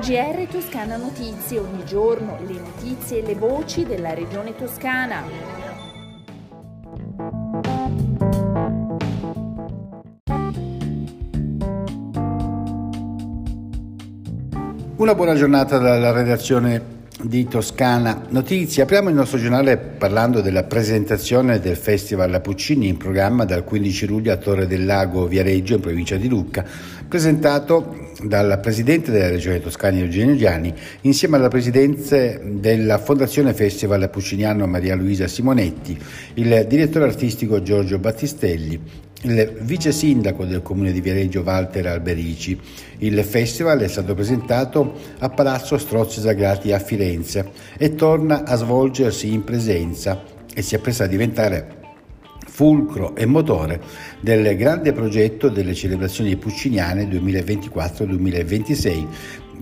GR Toscana Notizie, ogni giorno le notizie e le voci della regione toscana. Una buona giornata dalla redazione di Toscana Notizie. Apriamo il nostro giornale parlando della presentazione del Festival Puccini in programma dal 15 luglio a Torre del Lago Viareggio in provincia di Lucca, presentato dal Presidente della Regione Toscana Eugenio Gianni insieme alla Presidenza della Fondazione Festival Pucciniano Maria Luisa Simonetti, il direttore artistico Giorgio Battistelli, il vice sindaco del comune di Viareggio Walter Alberici. Il festival è stato presentato a Palazzo Strozzi Sagrati a Firenze e torna a svolgersi in presenza e si appresta a diventare fulcro e motore del grande progetto delle celebrazioni pucciniane 2024-2026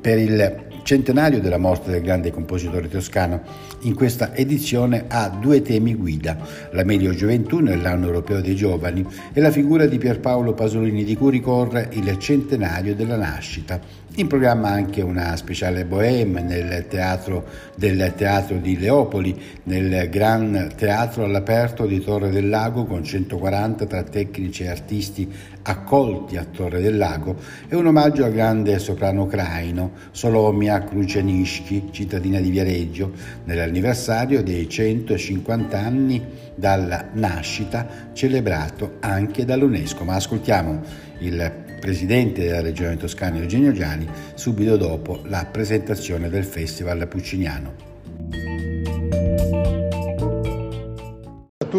per il centenario della morte del grande compositore toscano. In questa edizione ha due temi guida, la meglio gioventù nell'anno europeo dei giovani e la figura di Pierpaolo Pasolini di cui ricorre il centenario della nascita. In programma anche una speciale bohème nel teatro del Teatro di Leopoli, nel Gran Teatro all'aperto di Torre del Lago con 140 tra tecnici e artisti accolti a Torre del Lago e un omaggio al grande soprano ucraino Solomia Krucenischi, cittadina di Viareggio, nell'anniversario dei 150 anni dalla nascita celebrato anche dall'UNESCO. Ma ascoltiamo il presidente della regione toscana Eugenio Giani, subito dopo la presentazione del Festival Pucciniano.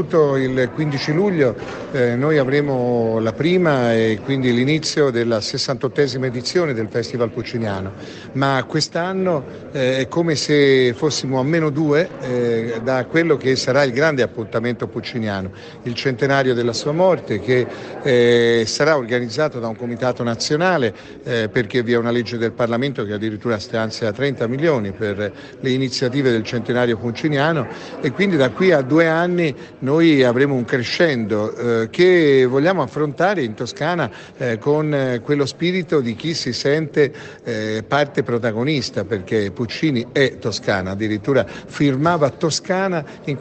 Soprattutto il 15 luglio eh, noi avremo la prima e quindi l'inizio della 68esima edizione del Festival Pucciniano, ma quest'anno eh, è come se fossimo a meno due eh, da quello che sarà il grande appuntamento pucciniano, il centenario della sua morte che eh, sarà organizzato da un comitato nazionale eh, perché vi è una legge del Parlamento che addirittura stanzia 30 milioni per le iniziative del centenario pucciniano. E quindi da qui a due anni noi avremo un crescendo eh, che vogliamo affrontare in Toscana eh, con eh, quello spirito di chi si sente eh, parte protagonista, perché Puccini è toscana, addirittura firmava Toscana in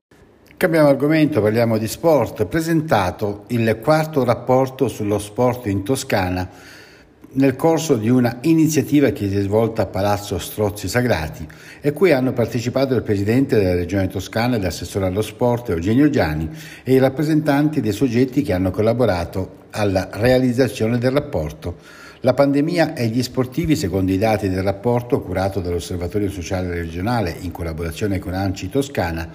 Cambiamo argomento, parliamo di sport. Presentato il quarto rapporto sullo sport in Toscana nel corso di una iniziativa che si è svolta a Palazzo Strozzi Sagrati e cui hanno partecipato il Presidente della Regione Toscana e l'assessore allo sport Eugenio Giani e i rappresentanti dei soggetti che hanno collaborato alla realizzazione del rapporto. La pandemia e gli sportivi, secondo i dati del rapporto curato dall'Osservatorio Sociale Regionale in collaborazione con ANCI Toscana,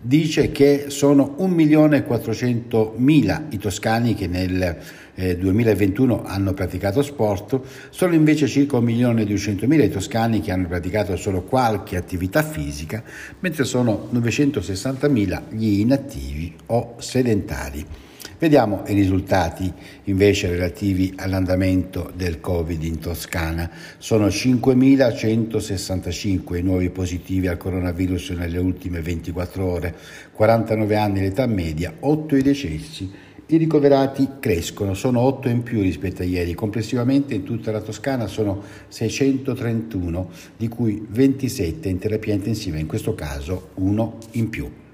dice che sono 1.400.000 i toscani che nel eh, 2021 hanno praticato sport, sono invece circa 1.200.000 i toscani che hanno praticato solo qualche attività fisica, mentre sono 960.000 gli inattivi o sedentari. Vediamo i risultati invece relativi all'andamento del Covid in Toscana. Sono 5.165 i nuovi positivi al coronavirus nelle ultime 24 ore, 49 anni l'età media, 8 i decessi. I ricoverati crescono, sono 8 in più rispetto a ieri. Complessivamente in tutta la Toscana sono 631, di cui 27 in terapia intensiva, in questo caso uno in più.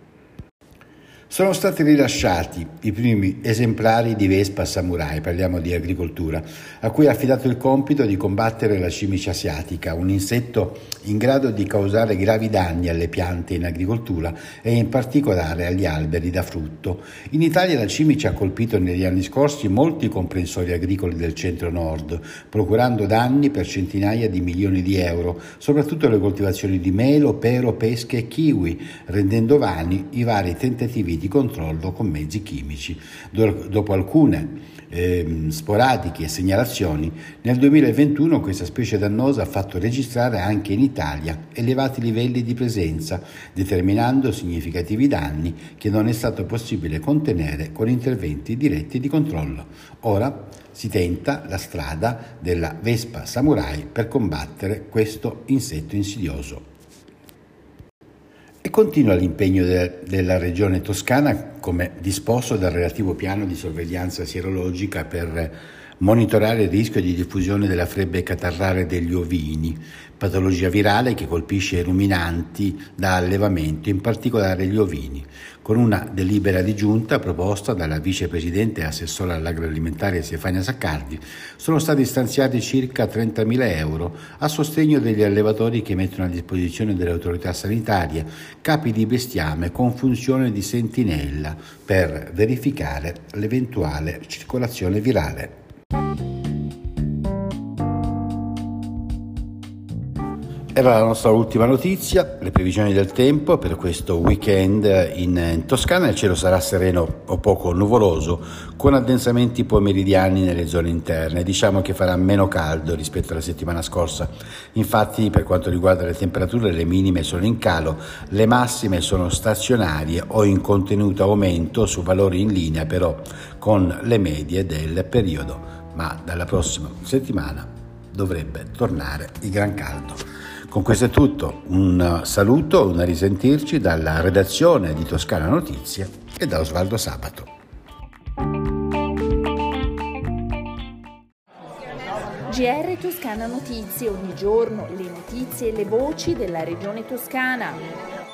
Sono stati rilasciati i primi esemplari di Vespa Samurai, parliamo di agricoltura, a cui è affidato il compito di combattere la cimice asiatica, un insetto in grado di causare gravi danni alle piante in agricoltura e in particolare agli alberi da frutto. In Italia la cimice ha colpito negli anni scorsi molti comprensori agricoli del centro-nord, procurando danni per centinaia di milioni di euro, soprattutto alle coltivazioni di melo, pero, pesche e kiwi, rendendo vani i vari tentativi di controllo con mezzi chimici. Dopo alcune eh, sporadiche segnalazioni, nel 2021 questa specie dannosa ha fatto registrare anche in Italia elevati livelli di presenza, determinando significativi danni che non è stato possibile contenere con interventi diretti di controllo. Ora si tenta la strada della Vespa Samurai per combattere questo insetto insidioso. Continua l'impegno de- della Regione Toscana come disposto dal relativo piano di sorveglianza sierologica per Monitorare il rischio di diffusione della febbre catarrale degli ovini, patologia virale che colpisce i ruminanti da allevamento, in particolare gli ovini, con una delibera di giunta proposta dalla vicepresidente e assessora all'agroalimentare Stefania Saccardi, sono stati stanziati circa 30.000 euro a sostegno degli allevatori che mettono a disposizione delle autorità sanitarie capi di bestiame con funzione di sentinella per verificare l'eventuale circolazione virale. Era la nostra ultima notizia, le previsioni del tempo per questo weekend in Toscana, il cielo sarà sereno o poco nuvoloso con addensamenti pomeridiani nelle zone interne, diciamo che farà meno caldo rispetto alla settimana scorsa, infatti per quanto riguarda le temperature le minime sono in calo, le massime sono stazionarie o in contenuto aumento su valori in linea però con le medie del periodo, ma dalla prossima settimana dovrebbe tornare il gran caldo. Con questo è tutto, un saluto, un risentirci dalla redazione di Toscana Notizie e da Osvaldo Sabato. GR Toscana Notizie, ogni giorno le notizie e le voci della regione toscana.